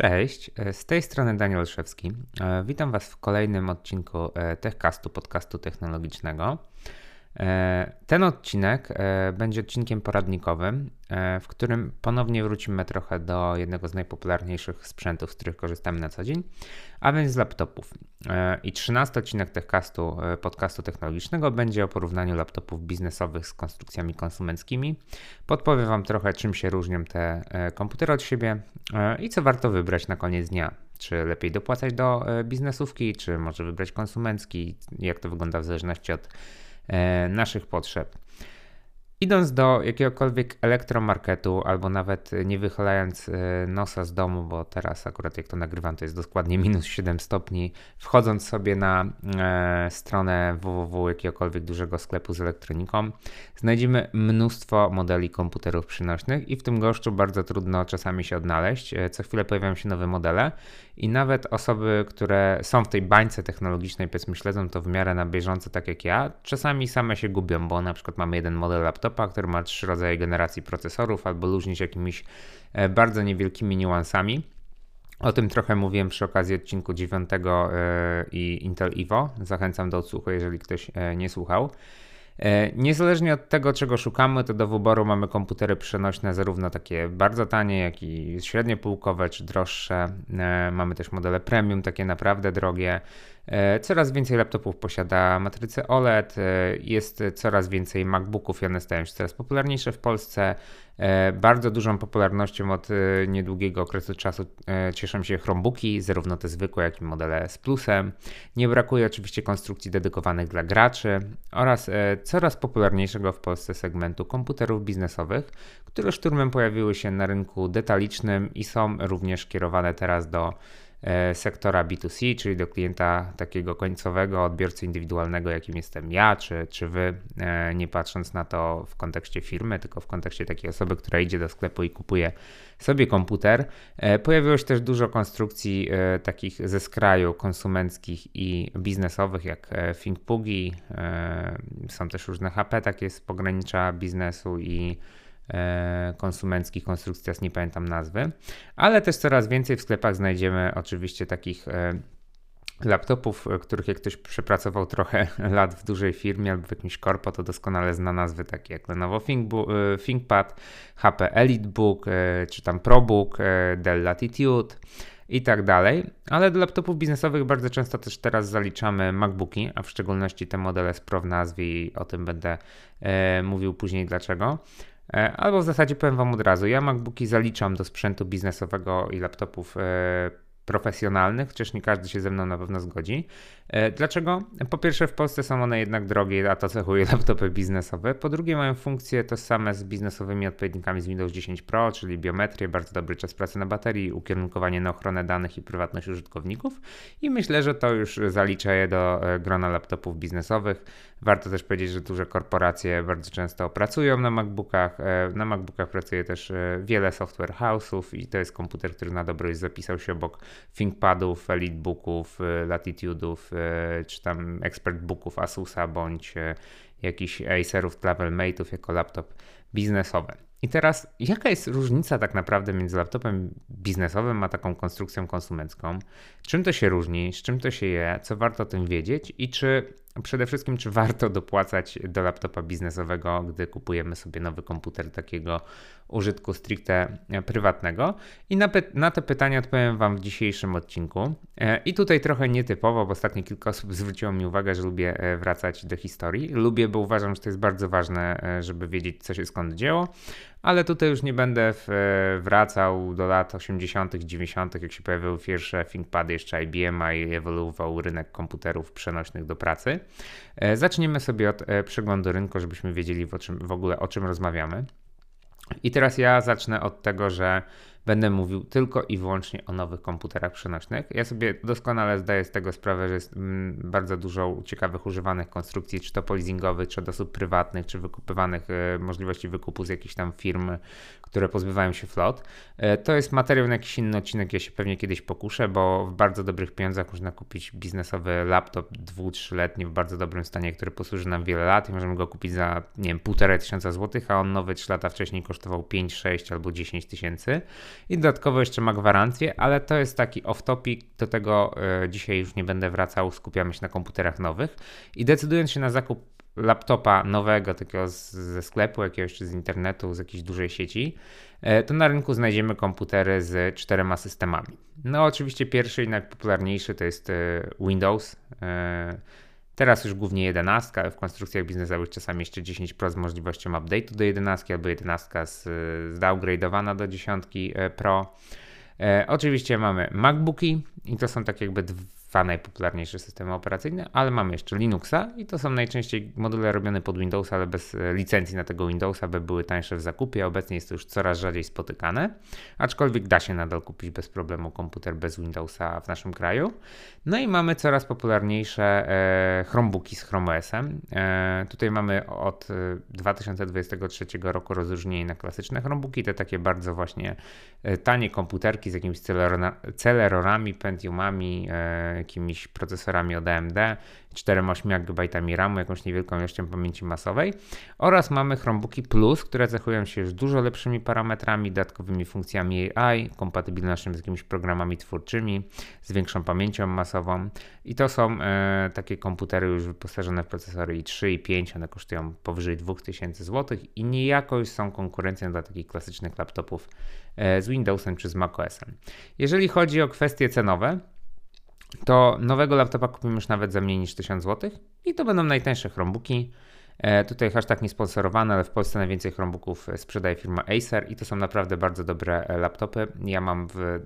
Cześć, e, z tej strony Daniel Szewski. E, witam Was w kolejnym odcinku e, TechCastu, podcastu technologicznego. Ten odcinek będzie odcinkiem poradnikowym, w którym ponownie wrócimy trochę do jednego z najpopularniejszych sprzętów, z których korzystamy na co dzień, a więc z laptopów. I 13 odcinek TechCastu, podcastu technologicznego, będzie o porównaniu laptopów biznesowych z konstrukcjami konsumenckimi. Podpowiem Wam trochę, czym się różnią te komputery od siebie i co warto wybrać na koniec dnia. Czy lepiej dopłacać do biznesówki, czy może wybrać konsumencki, jak to wygląda w zależności od E, naszych potrzeb. Idąc do jakiegokolwiek elektromarketu, albo nawet nie wychylając e, nosa z domu, bo teraz akurat jak to nagrywam, to jest dokładnie minus 7 stopni, wchodząc sobie na e, stronę www jakiegokolwiek dużego sklepu z elektroniką, znajdziemy mnóstwo modeli komputerów przynośnych i w tym goszczu bardzo trudno czasami się odnaleźć. E, co chwilę pojawiają się nowe modele i nawet osoby, które są w tej bańce technologicznej, powiedzmy, śledzą to w miarę na bieżąco, tak jak ja, czasami same się gubią, bo na przykład mamy jeden model laptopa, który ma trzy rodzaje generacji procesorów, albo różni się jakimiś e, bardzo niewielkimi niuansami. O tym trochę mówiłem przy okazji odcinku 9 e, i Intel Evo. Zachęcam do odsłuchu, jeżeli ktoś nie słuchał. E, niezależnie od tego, czego szukamy, to do wyboru mamy komputery przenośne, zarówno takie bardzo tanie, jak i średnie półkowe czy droższe. E, mamy też modele premium, takie naprawdę drogie. E, coraz więcej laptopów posiada matrycę OLED, jest coraz więcej MacBooków i one stają się coraz popularniejsze w Polsce. E, bardzo dużą popularnością od e, niedługiego okresu czasu e, cieszą się Chromebooki, zarówno te zwykłe, jak i modele z plusem. Nie brakuje oczywiście konstrukcji dedykowanych dla graczy oraz coraz popularniejszego w Polsce segmentu komputerów biznesowych, które szturmem pojawiły się na rynku detalicznym i są również kierowane teraz do E, sektora B2C, czyli do klienta takiego końcowego, odbiorcy indywidualnego, jakim jestem ja, czy, czy wy, e, nie patrząc na to w kontekście firmy, tylko w kontekście takiej osoby, która idzie do sklepu i kupuje sobie komputer. E, pojawiło się też dużo konstrukcji takich ze skraju konsumenckich i biznesowych, jak ThinkPugi. Są też różne HP takie z pogranicza biznesu i E, konsumenckich konstrukcji, teraz nie pamiętam nazwy, ale też coraz więcej w sklepach znajdziemy oczywiście takich e, laptopów, których jak ktoś przepracował trochę lat w dużej firmie albo w jakimś korpo, to doskonale zna nazwy takie jak Lenovo e, ThinkPad, HP EliteBook, czy tam ProBook, Dell Latitude i tak dalej. Ale do laptopów biznesowych bardzo często też teraz zaliczamy MacBooki, a w szczególności te modele z Pro w nazwie i o tym będę e, mówił później dlaczego. E, albo w zasadzie powiem Wam od razu, ja MacBooki zaliczam do sprzętu biznesowego i laptopów e, profesjonalnych, chociaż nie każdy się ze mną na pewno zgodzi. E, dlaczego? Po pierwsze, w Polsce są one jednak drogie, a to cechuje laptopy biznesowe. Po drugie, mają funkcje tożsame z biznesowymi odpowiednikami z Windows 10 Pro, czyli biometrię, bardzo dobry czas pracy na baterii, ukierunkowanie na ochronę danych i prywatność użytkowników. I myślę, że to już zalicza je do grona laptopów biznesowych. Warto też powiedzieć, że duże korporacje bardzo często pracują na MacBookach. E, na MacBookach pracuje też e, wiele software house'ów i to jest komputer, który na dobrość zapisał się obok ThinkPadów, EliteBooków, e, Latitude'ów, czy tam ExpertBooków Asusa, bądź jakichś Acerów, TravelMate'ów jako laptop biznesowy. I teraz, jaka jest różnica tak naprawdę między laptopem biznesowym a taką konstrukcją konsumencką? Czym to się różni, z czym to się je, co warto o tym wiedzieć i czy przede wszystkim, czy warto dopłacać do laptopa biznesowego, gdy kupujemy sobie nowy komputer takiego użytku stricte prywatnego? I na, na te pytania odpowiem Wam w dzisiejszym odcinku. E, I tutaj trochę nietypowo, bo ostatnio kilka osób zwróciło mi uwagę, że lubię e, wracać do historii. Lubię, bo uważam, że to jest bardzo ważne, e, żeby wiedzieć, co się skąd dzieło ale tutaj już nie będę wracał do lat 80., 90., jak się pojawiły pierwsze ThinkPady, jeszcze IBM, i ewoluował rynek komputerów przenośnych do pracy. E, zaczniemy sobie od e, przeglądu rynku, żebyśmy wiedzieli w, czym, w ogóle o czym rozmawiamy. I teraz ja zacznę od tego, że będę mówił tylko i wyłącznie o nowych komputerach przenośnych. Ja sobie doskonale zdaję z tego sprawę, że jest mm, bardzo dużo ciekawych używanych konstrukcji, czy to polizingowych, czy od osób prywatnych, czy wykupywanych, e, możliwości wykupu z jakichś tam firm, które pozbywają się flot. E, to jest materiał na jakiś inny odcinek, ja się pewnie kiedyś pokuszę, bo w bardzo dobrych pieniądzach można kupić biznesowy laptop dwu, trzyletni w bardzo dobrym stanie, który posłuży nam wiele lat i możemy go kupić za, nie wiem, półtora tysiąca złotych, a on nowy 3 lata wcześniej kosztował 5, 6 albo 10 tysięcy. I dodatkowo jeszcze ma gwarancję, ale to jest taki off-topic, do tego e, dzisiaj już nie będę wracał, skupiamy się na komputerach nowych i decydując się na zakup laptopa nowego, takiego z, ze sklepu jakiegoś czy z internetu, z jakiejś dużej sieci, e, to na rynku znajdziemy komputery z czterema systemami. No oczywiście pierwszy i najpopularniejszy to jest Windows. Teraz już głównie 11, ale w konstrukcjach biznesowych czasami jeszcze 10 Pro z możliwością update'u do 11 albo 11 z, zdowngrade'owana do 10 e, Pro. E, oczywiście mamy MacBooki i to są tak jakby dwa najpopularniejsze systemy operacyjne, ale mamy jeszcze Linuxa i to są najczęściej module robione pod Windowsa, ale bez e, licencji na tego Windowsa, by były tańsze w zakupie. Obecnie jest to już coraz rzadziej spotykane, aczkolwiek da się nadal kupić bez problemu komputer bez Windowsa w naszym kraju. No i mamy coraz popularniejsze e, Chromebooki z Chrome OS-em. E, tutaj mamy od 2023 e, roku rozróżnienie na klasyczne Chromebooki, te takie bardzo właśnie tanie komputerki z jakimiś celerorami, Pentiumami, jakimiś procesorami od AMD, 4-8 GB RAMu, jakąś niewielką ilością pamięci masowej. Oraz mamy Chromebooki Plus, które cechują się już dużo lepszymi parametrami, dodatkowymi funkcjami AI, kompatybilnością z jakimiś programami twórczymi, z większą pamięcią masową. I to są e, takie komputery już wyposażone w procesory i3 i 5, one kosztują powyżej 2000 zł i niejako już są konkurencją dla takich klasycznych laptopów e, z Windowsem czy z macOSem. Jeżeli chodzi o kwestie cenowe, to nowego laptopa kupimy już nawet za mniej niż 1000 zł i to będą najtańsze Chromebooki. E, tutaj hashtag niesponsorowany, ale w Polsce najwięcej Chromebooków sprzedaje firma Acer i to są naprawdę bardzo dobre laptopy. Ja mam w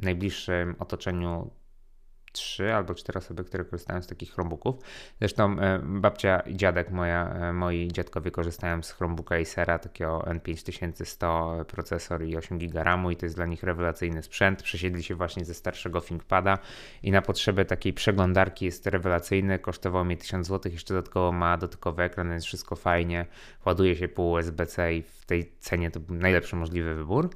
najbliższym otoczeniu trzy albo cztery osoby, które korzystają z takich Chromebooków. Zresztą e, babcia i dziadek moja, e, moi dziadkowie korzystają z Chromebooka Acera, takiego N5100 procesor i 8 GB RAMu i to jest dla nich rewelacyjny sprzęt. Przesiedli się właśnie ze starszego ThinkPada i na potrzeby takiej przeglądarki jest rewelacyjny, kosztował mnie 1000 zł, jeszcze dodatkowo ma dotykowy ekran, więc wszystko fajnie, ładuje się po USB-C i tej cenie to był najlepszy możliwy wybór.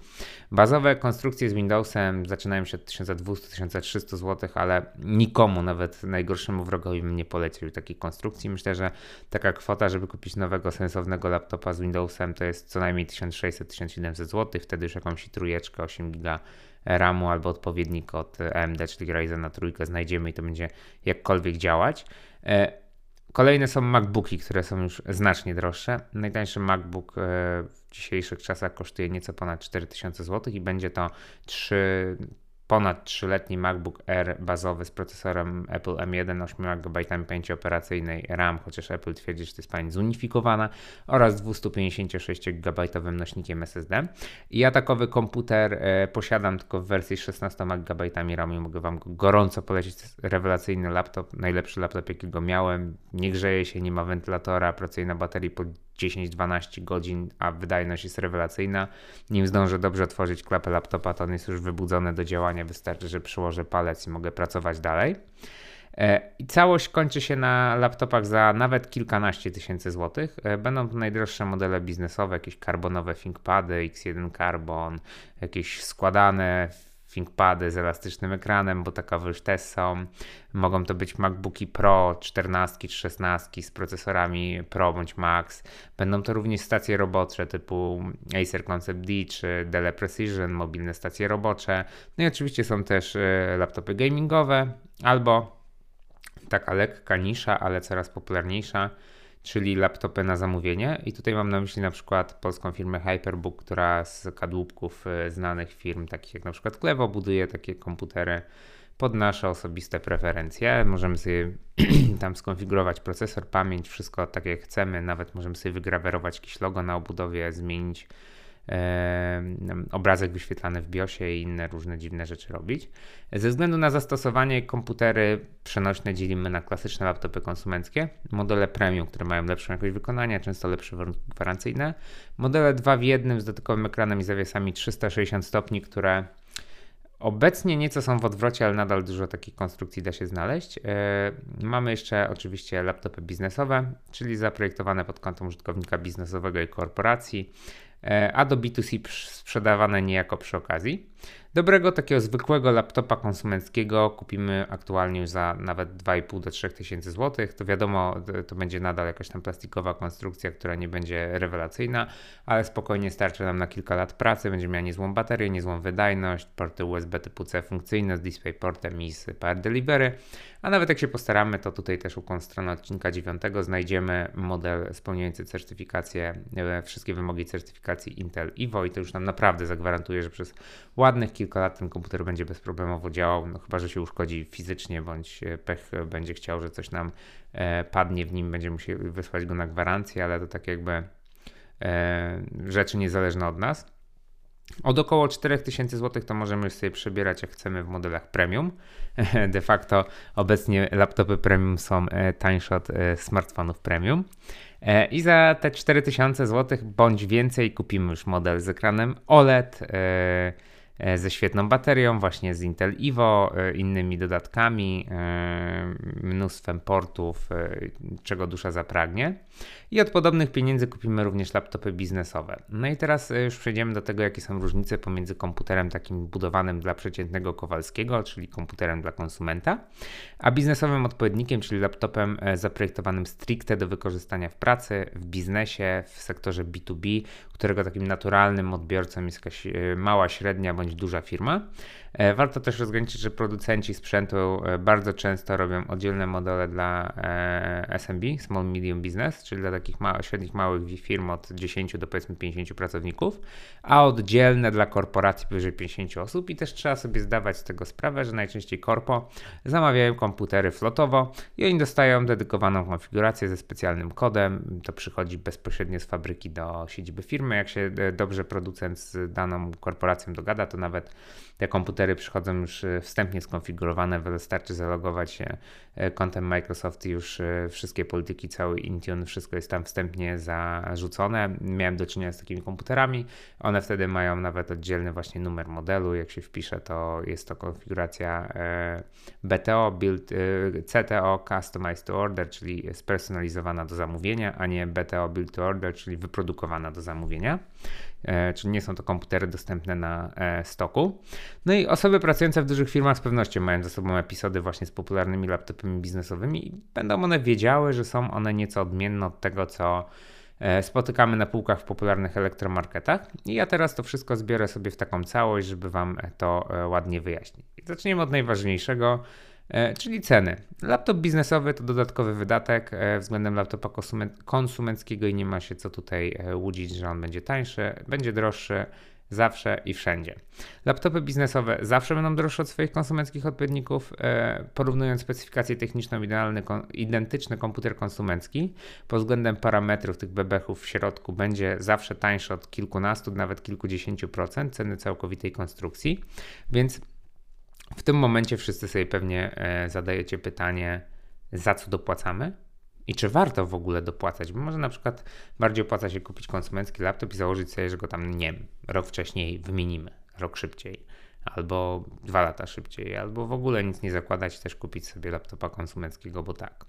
Bazowe konstrukcje z Windowsem zaczynają się od 1200-1300 zł, ale nikomu, nawet najgorszemu wrogowi bym nie polecił takiej konstrukcji. Myślę, że taka kwota, żeby kupić nowego, sensownego laptopa z Windowsem to jest co najmniej 1600-1700 zł, wtedy już jakąś trójeczkę 8 GB RAMu albo odpowiednik od AMD, czyli Ryzena trójkę znajdziemy i to będzie jakkolwiek działać. Kolejne są MacBooki, które są już znacznie droższe. Najtańszy MacBook e, w dzisiejszych czasach kosztuje nieco ponad 4000 zł i będzie to 3 ponad 3-letni MacBook Air bazowy z procesorem Apple M1, 8 GB pamięci operacyjnej RAM, chociaż Apple twierdzi, że to jest pamięć zunifikowana oraz 256 GB nośnikiem SSD. I ja takowy komputer e, posiadam tylko w wersji 16 GB RAM i mogę Wam go gorąco polecić. Rewelacyjny laptop, najlepszy laptop jakiego miałem. Nie grzeje się, nie ma wentylatora, pracuje na baterii 10-12 godzin, a wydajność jest rewelacyjna. Nim zdążę dobrze otworzyć klapę laptopa, to on jest już wybudzony do działania. Wystarczy, że przyłożę palec i mogę pracować dalej. E, I całość kończy się na laptopach za nawet kilkanaście tysięcy złotych. E, będą to najdroższe modele biznesowe, jakieś karbonowe ThinkPady, X1 Carbon, jakieś składane ThinkPady z elastycznym ekranem, bo takowe już też są. Mogą to być MacBooki Pro 14 czy 16 z procesorami Pro bądź Max. Będą to również stacje robocze typu Acer Concept D czy Dell Precision, mobilne stacje robocze. No i oczywiście są też e, laptopy gamingowe albo taka lekka nisza, ale coraz popularniejsza czyli laptopy na zamówienie. I tutaj mam na myśli na przykład polską firmę Hyperbook, która z kadłubków y, znanych firm, takich jak na przykład Klevo, buduje takie komputery pod nasze osobiste preferencje. Możemy sobie tam skonfigurować procesor, pamięć, wszystko tak jak chcemy. Nawet możemy sobie wygrawerować jakieś logo na obudowie, zmienić obrazek wyświetlany w BIOSie i inne różne dziwne rzeczy robić. Ze względu na zastosowanie komputery przenośne dzielimy na klasyczne laptopy konsumenckie, modele premium, które mają lepszą jakość wykonania, często lepsze warunki gwarancyjne, modele 2 w 1 z dotykowym ekranem i zawiesami 360 stopni, które Obecnie nieco są w odwrocie, ale nadal dużo takich konstrukcji da się znaleźć. E, mamy jeszcze oczywiście laptopy biznesowe, czyli zaprojektowane pod kątem użytkownika biznesowego i korporacji. E, a do B2C sprzedawane niejako przy okazji. Dobrego, takiego zwykłego laptopa konsumenckiego kupimy aktualnie już za nawet 2,5 do 3 tysięcy złotych. To wiadomo, to będzie nadal jakaś tam plastikowa konstrukcja, która nie będzie rewelacyjna, ale spokojnie starczy nam na kilka lat pracy. Będzie miała niezłą baterię, niezłą wydajność, porty USB typu C funkcyjne z DisplayPortem i z Power Delivery. A nawet jak się postaramy, to tutaj też u strony odcinka 9 znajdziemy model spełniający certyfikację, e, wszystkie wymogi certyfikacji Intel Evo i to już nam naprawdę zagwarantuje, że przez ładnych kilka lat ten komputer będzie bezproblemowo działał, no chyba, że się uszkodzi fizycznie, bądź pech będzie chciał, że coś nam e, padnie w nim, będziemy musieli wysłać go na gwarancję, ale to tak jakby e, rzeczy niezależne od nas. Od około 4000 zł to możemy już sobie przebierać jak chcemy w modelach premium. De facto obecnie laptopy premium są e, tańsze od e, smartfonów premium. E, I za te 4000 zł bądź więcej kupimy już model z ekranem OLED E, ze świetną baterią, właśnie z Intel Evo, e, innymi dodatkami, e, mnóstwem portów, czego dusza zapragnie. I od podobnych pieniędzy kupimy również laptopy biznesowe. No i teraz już przejdziemy do tego, jakie są różnice pomiędzy komputerem takim budowanym dla przeciętnego Kowalskiego, czyli komputerem dla konsumenta, a biznesowym odpowiednikiem, czyli laptopem zaprojektowanym stricte do wykorzystania w pracy, w biznesie, w sektorze B2B, którego takim naturalnym odbiorcą jest jakaś mała, średnia bądź duża firma. E, warto też rozgraniczyć, że producenci sprzętu e, bardzo często robią oddzielne modele dla e, SMB, Small Medium Business, czyli dla takich średnich, małych firm od 10 do powiedzmy 50 pracowników, a oddzielne dla korporacji powyżej 50 osób i też trzeba sobie zdawać z tego sprawę, że najczęściej korpo zamawiają komputery flotowo i oni dostają dedykowaną konfigurację ze specjalnym kodem. To przychodzi bezpośrednio z fabryki do siedziby firmy. Jak się dobrze producent z daną korporacją dogada, to nawet te komputery przychodzą już e, wstępnie skonfigurowane, wystarczy zalogować się e, kontem Microsoft i już e, wszystkie polityki, cały Intune, wszystko jest tam wstępnie zarzucone. Miałem do czynienia z takimi komputerami. One wtedy mają nawet oddzielny właśnie numer modelu. Jak się wpisze, to jest to konfiguracja BTO, build, CTO, Customized to Order, czyli spersonalizowana do zamówienia, a nie BTO Build to Order, czyli wyprodukowana do zamówienia. E, czyli nie są to komputery dostępne na e, stoku. No i osoby pracujące w dużych firmach z pewnością mają ze sobą epizody właśnie z popularnymi laptopami biznesowymi i będą one wiedziały, że są one nieco odmienne od tego, co e, spotykamy na półkach w popularnych elektromarketach. I ja teraz to wszystko zbiorę sobie w taką całość, żeby Wam to ładnie wyjaśnić. Zaczniemy od najważniejszego, czyli ceny. Laptop biznesowy to dodatkowy wydatek e, względem laptopa konsumenckiego i nie ma się co tutaj e, łudzić, że on będzie tańszy, będzie droższy zawsze i wszędzie. Laptopy biznesowe zawsze będą droższe od swoich konsumenckich odpowiedników. Porównując specyfikację techniczną, idealny, identyczny komputer konsumencki pod względem parametrów tych bebechów w środku będzie zawsze tańszy od kilkunastu, nawet kilkudziesięciu procent ceny całkowitej konstrukcji, więc w tym momencie wszyscy sobie pewnie e, zadajecie pytanie, za co dopłacamy i czy warto w ogóle dopłacać, bo może na przykład bardziej opłaca się kupić konsumencki laptop i założyć sobie, że go tam, nie rok wcześniej wymienimy, rok szybciej, albo dwa lata szybciej, albo w ogóle nic nie zakładać, też kupić sobie laptopa konsumenckiego, bo tak.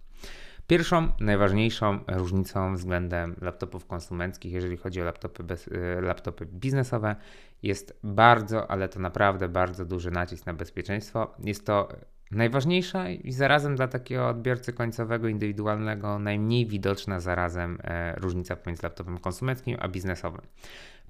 Pierwszą, najważniejszą różnicą względem laptopów konsumenckich, jeżeli chodzi o laptopy, bez, y, laptopy biznesowe, jest bardzo, ale to naprawdę bardzo duży nacisk na bezpieczeństwo. Jest to najważniejsza i zarazem dla takiego odbiorcy końcowego, indywidualnego, najmniej widoczna zarazem e, różnica pomiędzy laptopem konsumenckim a biznesowym.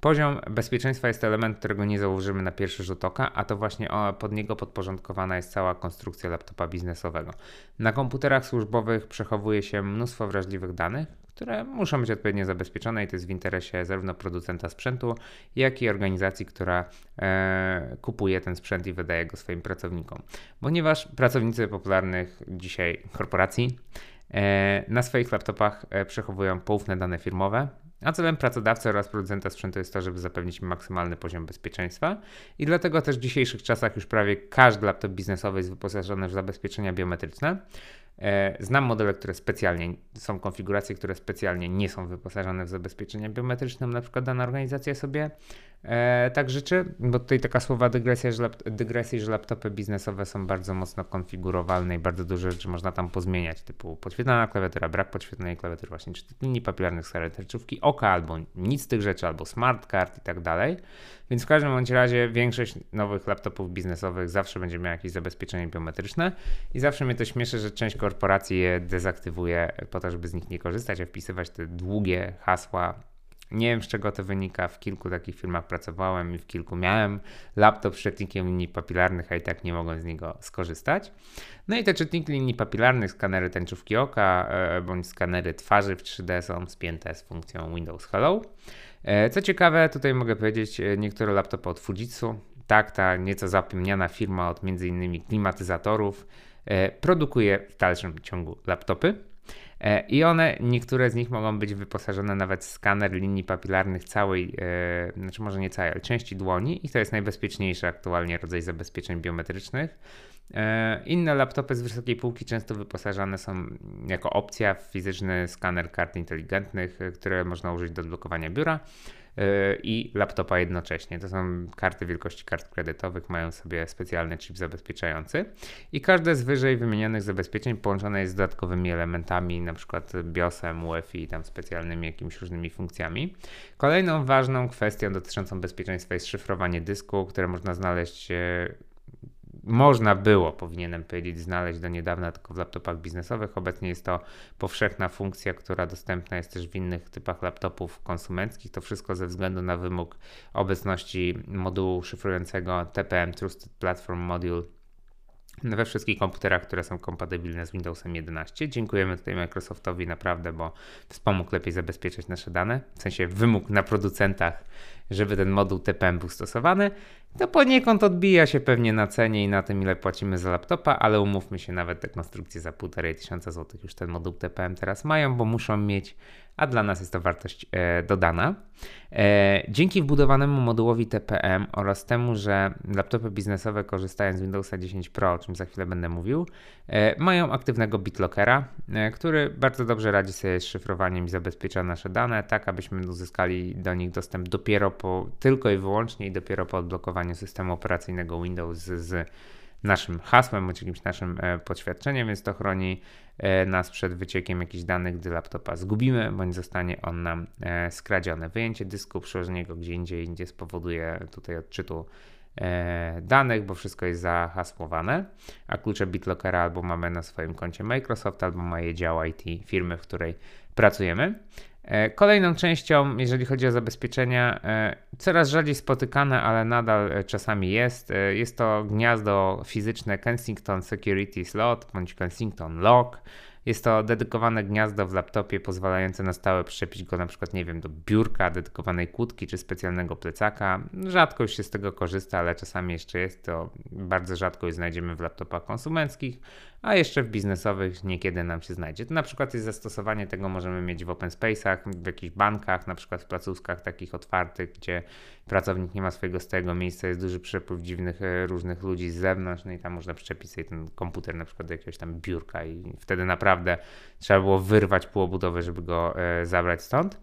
Poziom bezpieczeństwa jest element, którego nie założymy na pierwszy rzut oka, a to właśnie pod niego podporządkowana jest cała konstrukcja laptopa biznesowego. Na komputerach służbowych przechowuje się mnóstwo wrażliwych danych, które muszą być odpowiednio zabezpieczone i to jest w interesie zarówno producenta sprzętu, jak i organizacji, która e, kupuje ten sprzęt i wydaje go swoim pracownikom. Ponieważ pracownicy popularnych dzisiaj korporacji e, na swoich laptopach e, przechowują poufne dane firmowe, a celem pracodawcy oraz producenta sprzętu jest to, żeby zapewnić maksymalny poziom bezpieczeństwa i dlatego też w dzisiejszych czasach już prawie każdy laptop biznesowy jest wyposażony w zabezpieczenia biometryczne. E, znam modele, które specjalnie są konfiguracje, które specjalnie nie są wyposażone w zabezpieczenia biometryczne. Na przykład dana organizacja sobie E, tak życzę, bo tutaj taka słowa dygresja, że, że laptopy biznesowe są bardzo mocno konfigurowalne i bardzo dużo rzeczy można tam pozmieniać, typu podświetlana klawiatura, brak podświetlonej klawiatury, właśnie czy linii papilarnych, stare teczówki oka, albo nic z tych rzeczy, albo smart card i tak dalej. Więc w każdym bądź razie większość nowych laptopów biznesowych zawsze będzie miała jakieś zabezpieczenie biometryczne i zawsze mnie to śmieszy, że część korporacji je dezaktywuje po to, żeby z nich nie korzystać, a wpisywać te długie hasła nie wiem z czego to wynika. W kilku takich firmach pracowałem i w kilku miałem laptop z czytnikiem linii papilarnych, a i tak nie mogłem z niego skorzystać. No i te czytniki linii papilarnych, skanery tęczówki oka e, bądź skanery twarzy w 3D są spięte z funkcją Windows Hello. E, co ciekawe, tutaj mogę powiedzieć, e, niektóre laptopy od Fujitsu, tak, ta nieco zapomniana firma od m.in. klimatyzatorów, produkuje w dalszym ciągu laptopy. E, I one, niektóre z nich mogą być wyposażone nawet w skaner linii papilarnych całej, e, znaczy może nie całej, ale części dłoni i to jest najbezpieczniejszy aktualnie rodzaj zabezpieczeń biometrycznych. E, inne laptopy z wysokiej półki często wyposażane są jako opcja w fizyczny skaner kart inteligentnych, które można użyć do odblokowania biura i laptopa jednocześnie. To są karty wielkości kart kredytowych, mają sobie specjalny chip zabezpieczający i każde z wyżej wymienionych zabezpieczeń połączone jest z dodatkowymi elementami, na przykład BIOSem, UEFI i tam specjalnymi jakimiś różnymi funkcjami. Kolejną ważną kwestią dotyczącą bezpieczeństwa jest szyfrowanie dysku, które można znaleźć można było, powinienem powiedzieć, znaleźć do niedawna tylko w laptopach biznesowych. Obecnie jest to powszechna funkcja, która dostępna jest też w innych typach laptopów konsumenckich. To wszystko ze względu na wymóg obecności modułu szyfrującego TPM Trusted Platform Module we wszystkich komputerach, które są kompatybilne z Windowsem 11. Dziękujemy tutaj Microsoftowi naprawdę, bo wspomógł lepiej zabezpieczać nasze dane, w sensie wymóg na producentach, żeby ten moduł TPM był stosowany. To poniekąd odbija się pewnie na cenie i na tym, ile płacimy za laptopa, ale umówmy się, nawet te konstrukcje za 1500 zł już ten moduł TPM teraz mają, bo muszą mieć a dla nas jest to wartość e, dodana. E, dzięki wbudowanemu modułowi TPM oraz temu, że laptopy biznesowe korzystają z Windowsa 10 Pro, o czym za chwilę będę mówił, e, mają aktywnego BitLockera, który bardzo dobrze radzi sobie z szyfrowaniem i zabezpiecza nasze dane, tak abyśmy uzyskali do nich dostęp dopiero po, tylko i wyłącznie i dopiero po odblokowaniu systemu operacyjnego Windows z naszym hasłem bądź jakimś naszym e, podświadczeniem, więc to chroni e, nas przed wyciekiem jakichś danych, gdy laptopa zgubimy, bądź zostanie on nam e, skradziony. Wyjęcie dysku, przełożenie go gdzie indziej, indziej spowoduje tutaj odczytu danych, bo wszystko jest zahasłowane, a klucze BitLockera albo mamy na swoim koncie Microsoft, albo ma je dział IT firmy, w której pracujemy. E, kolejną częścią, jeżeli chodzi o zabezpieczenia, e, coraz rzadziej spotykane, ale nadal e, czasami jest, jest to gniazdo fizyczne Kensington Security Slot bądź Kensington Lock. Jest to dedykowane gniazdo w laptopie pozwalające na stałe przyczepić go na przykład, nie wiem, do biurka, dedykowanej kłódki czy specjalnego plecaka. Rzadko już się z tego korzysta, ale czasami jeszcze jest to, bardzo rzadko już znajdziemy w laptopach konsumenckich, a jeszcze w biznesowych niekiedy nam się znajdzie. To na przykład jest zastosowanie tego możemy mieć w open space'ach, w jakichś bankach, na przykład w placówkach takich otwartych, gdzie pracownik nie ma swojego stałego miejsca, jest duży przepływ dziwnych e, różnych ludzi z zewnątrz, no i tam można przyczepić sobie ten komputer na przykład do jakiegoś tam biurka i wtedy naprawdę trzeba było wyrwać pół obudowy, żeby go e, zabrać stąd.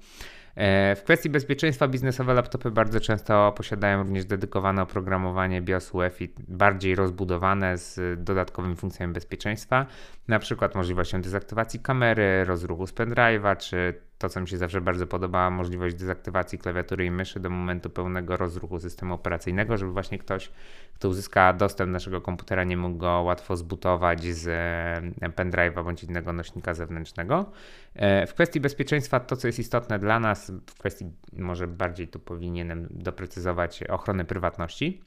E, w kwestii bezpieczeństwa biznesowe laptopy bardzo często posiadają również dedykowane oprogramowanie BIOS UEFI, bardziej rozbudowane z dodatkowymi funkcjami bezpieczeństwa, na przykład możliwością dezaktywacji kamery, rozruchu z pendrive'a, czy to, co mi się zawsze bardzo podoba, możliwość dezaktywacji klawiatury i myszy do momentu pełnego rozruchu systemu operacyjnego, żeby właśnie ktoś, kto uzyska dostęp do naszego komputera, nie mógł go łatwo zbutować z e, pendrive'a bądź innego nośnika zewnętrznego. E, w kwestii bezpieczeństwa, to co jest istotne dla nas, w kwestii może bardziej tu powinienem doprecyzować ochrony prywatności.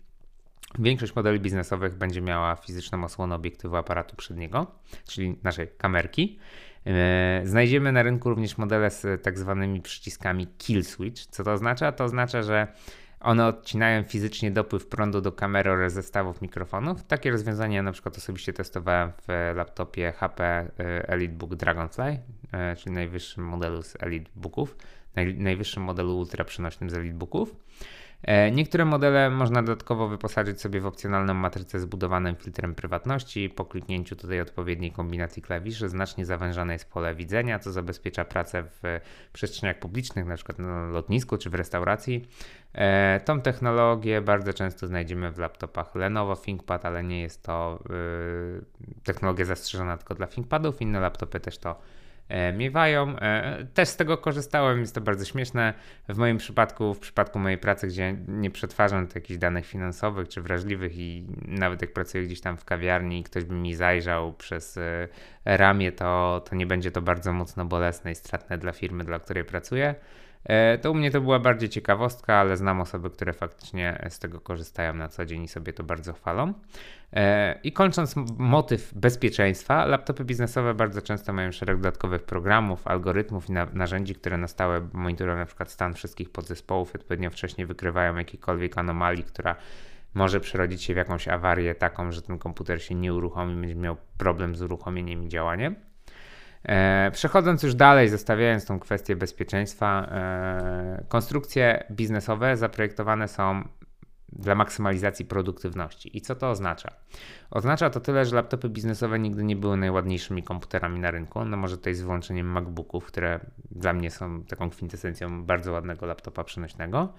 Większość modeli biznesowych będzie miała fizyczną osłonę obiektywu aparatu przedniego, czyli naszej kamerki. E, znajdziemy na rynku również modele z tak zwanymi przyciskami kill switch. Co to oznacza? To oznacza, że one odcinają fizycznie dopływ prądu do kamery oraz zestawów mikrofonów. Takie rozwiązania na przykład osobiście testowałem w laptopie HP e, EliteBook Dragonfly, e, czyli najwyższym modelu z EliteBooków, naj, najwyższym modelu ultra przenośnym z EliteBooków. E, niektóre modele można dodatkowo wyposażyć sobie w opcjonalną matrycę zbudowaną filtrem prywatności. Po kliknięciu tutaj odpowiedniej kombinacji klawiszy znacznie zawężane jest pole widzenia, co zabezpiecza pracę w przestrzeniach publicznych, np. na lotnisku czy w restauracji. E, tą technologię bardzo często znajdziemy w laptopach Lenovo ThinkPad, ale nie jest to yy, technologia zastrzeżona tylko dla ThinkPadów. Inne laptopy też to miewają. E, też z tego korzystałem, jest to bardzo śmieszne. W moim przypadku, w przypadku mojej pracy, gdzie nie przetwarzam jakichś danych finansowych czy wrażliwych i nawet jak pracuję gdzieś tam w kawiarni i ktoś by mi zajrzał przez e, ramię, to, to nie będzie to bardzo mocno bolesne i stratne dla firmy, dla której pracuję. E, to u mnie to była bardziej ciekawostka, ale znam osoby, które faktycznie z tego korzystają na co dzień i sobie to bardzo chwalą. E, I kończąc motyw bezpieczeństwa, laptopy biznesowe bardzo często mają szereg dodatkowych programów, algorytmów i narzędzi, które na stałe monitorują na przykład stan wszystkich podzespołów i odpowiednio wcześniej wykrywają jakiekolwiek anomalii, która może przerodzić się w jakąś awarię taką, że ten komputer się nie uruchomi, będzie miał problem z uruchomieniem i działaniem. E, przechodząc już dalej, zostawiając tą kwestię bezpieczeństwa, e, konstrukcje biznesowe zaprojektowane są dla maksymalizacji produktywności. I co to oznacza? Oznacza to tyle, że laptopy biznesowe nigdy nie były najładniejszymi komputerami na rynku. No może tutaj z wyłączeniem MacBooków, które dla mnie są taką kwintesencją bardzo ładnego laptopa przenośnego,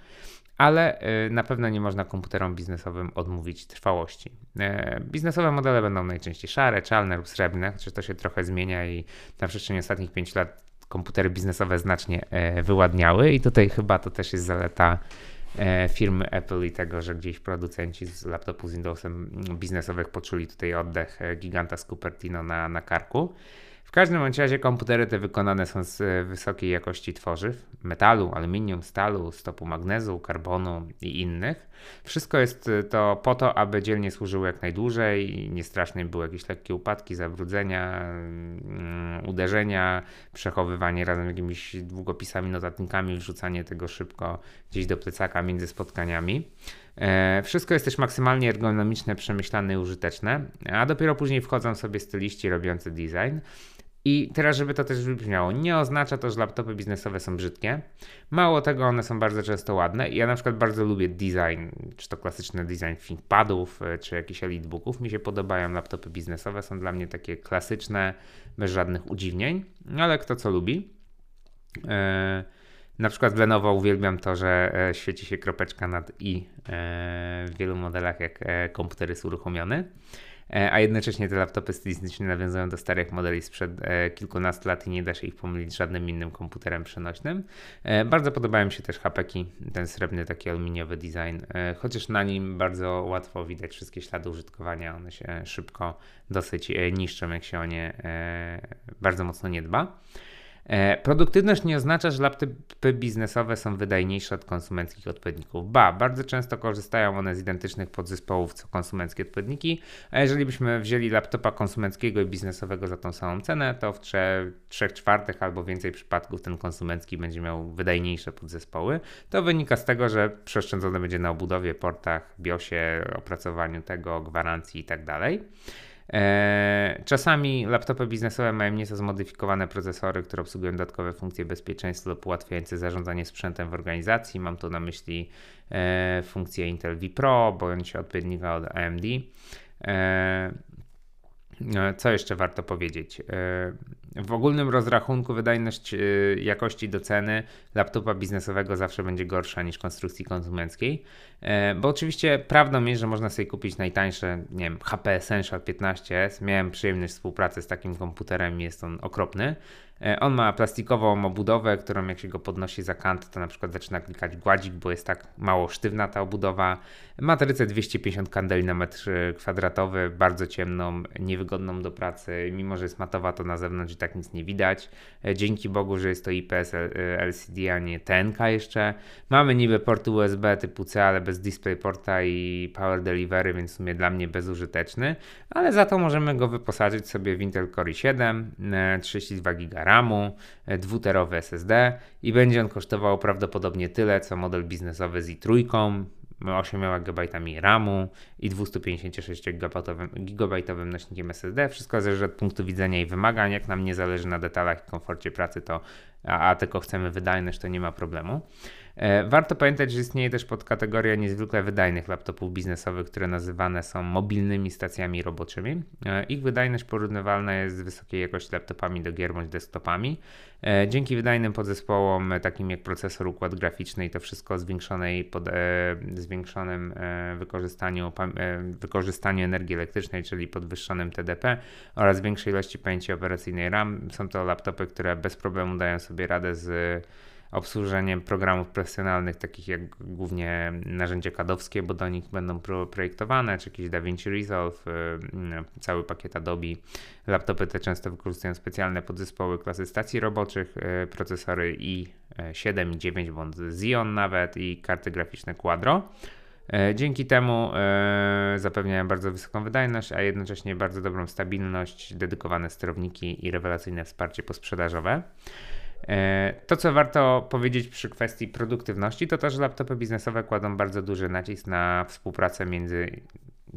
ale y, na pewno nie można komputerom biznesowym odmówić trwałości. E, biznesowe modele będą najczęściej szare, czarne lub srebrne, chociaż to się trochę zmienia i na przestrzeni ostatnich 5 lat komputery biznesowe znacznie e, wyładniały i tutaj chyba to też jest zaleta e, firmy Apple i tego, że gdzieś producenci z laptopów z Windowsem biznesowych poczuli tutaj oddech giganta z Cupertino na, na karku. W każdym razie komputery te wykonane są z e, wysokiej jakości tworzyw, metalu, aluminium, stalu, stopu magnezu, karbonu i innych. Wszystko jest e, to po to, aby dzielnie służyły jak najdłużej i nie strasznie były jakieś lekkie upadki, zabrudzenia, mm, uderzenia, przechowywanie razem z jakimiś długopisami, notatnikami, wrzucanie tego szybko gdzieś do plecaka między spotkaniami. E, wszystko jest też maksymalnie ergonomiczne, przemyślane i użyteczne, a dopiero później wchodzą sobie styliści robiący design. I teraz, żeby to też wybrzmiało, nie oznacza to, że laptopy biznesowe są brzydkie. Mało tego, one są bardzo często ładne. Ja na przykład bardzo lubię design, czy to klasyczny design ThinkPadów, e, czy jakichś elitebooków. Mi się podobają laptopy biznesowe, są dla mnie takie klasyczne, bez żadnych udziwnień, ale kto co lubi. E, na przykład w Lenovo uwielbiam to, że e, świeci się kropeczka nad i w wielu modelach, jak komputer jest uruchomiony. E, a jednocześnie te laptopy stylistycznie nawiązują do starych modeli sprzed e, kilkunastu lat i nie da się ich pomylić z żadnym innym komputerem przenośnym. E, bardzo podobają mi się też hapeki, ten srebrny taki aluminiowy design, chociaż na nim bardzo łatwo widać wszystkie ślady użytkowania, one się szybko dosyć niszczą, jak się o nie bardzo mocno nie dba. E, produktywność nie oznacza, że laptopy biznesowe są wydajniejsze od konsumenckich odpowiedników. Ba, bardzo często korzystają one z identycznych podzespołów co konsumenckie odpowiedniki, a jeżeli byśmy wzięli laptopa konsumenckiego i biznesowego za tą samą cenę, to w 3, 3 czwartych albo więcej przypadków ten konsumencki będzie miał wydajniejsze podzespoły. To wynika z tego, że przeoszczędzone będzie na obudowie, portach, BIOSie, opracowaniu tego, gwarancji itd. E, czasami laptopy biznesowe mają nieco zmodyfikowane procesory, które obsługują dodatkowe funkcje bezpieczeństwa lub ułatwiające zarządzanie sprzętem w organizacji. Mam tu na myśli e, funkcję Intel vPro bądź odpowiednika od AMD. E, co jeszcze warto powiedzieć? W ogólnym rozrachunku wydajność y, jakości do ceny laptopa biznesowego zawsze będzie gorsza niż konstrukcji konsumenckiej, e, bo oczywiście prawdą jest, że można sobie kupić najtańsze, nie wiem, HP Essential 15S. Miałem przyjemność współpracy z takim komputerem, jest on okropny, on ma plastikową obudowę, którą jak się go podnosi za kant, to na przykład zaczyna klikać gładzik, bo jest tak mało sztywna ta obudowa. Matrycę 250 kandeli na metr kwadratowy, bardzo ciemną, niewygodną do pracy. Mimo, że jest matowa, to na zewnątrz i tak nic nie widać. E, dzięki Bogu, że jest to IPS LCD, a nie TNK jeszcze. Mamy niby porty USB typu C, ale bez DisplayPorta i Power Delivery, więc w sumie dla mnie bezużyteczny. Ale za to możemy go wyposażyć sobie w Intel Core i7, 32 GB RAMu, e, dwuterowy SSD i będzie on kosztował prawdopodobnie tyle, co model biznesowy z i3, 8 GB RAMu i 256 GB nośnikiem SSD. Wszystko zależy od punktu widzenia i wymagań. Jak nam nie zależy na detalach i komforcie pracy, to a, a tylko chcemy wydajność, to nie ma problemu. E, warto pamiętać, że istnieje też podkategoria niezwykle wydajnych laptopów biznesowych, które nazywane są mobilnymi stacjami roboczymi. E, ich wydajność porównywalna jest z wysokiej jakości laptopami do gier bądź desktopami. E, dzięki wydajnym podzespołom, takim jak procesor, układ graficzny i to wszystko o zwiększonej pod, zwiększonym wykorzystaniu, wykorzystaniu energii elektrycznej, czyli podwyższonym TDP oraz większej ilości pamięci operacyjnej RAM, są to laptopy, które bez problemu dają sobie radę z obsłużeniem programów profesjonalnych, takich jak głównie narzędzia kadowskie, bo do nich będą projektowane, czy jakieś DaVinci Resolve, y, y, cały pakiet Adobe. Laptopy te często wykorzystują specjalne podzespoły klasy stacji roboczych, y, procesory i7 i 9 bądź Xeon nawet i karty graficzne Quadro. Dzięki temu zapewniają bardzo wysoką wydajność, a jednocześnie bardzo dobrą stabilność, dedykowane sterowniki i rewelacyjne wsparcie posprzedażowe. E, to, co warto powiedzieć przy kwestii produktywności, to to, że laptopy biznesowe kładą bardzo duży nacisk na współpracę między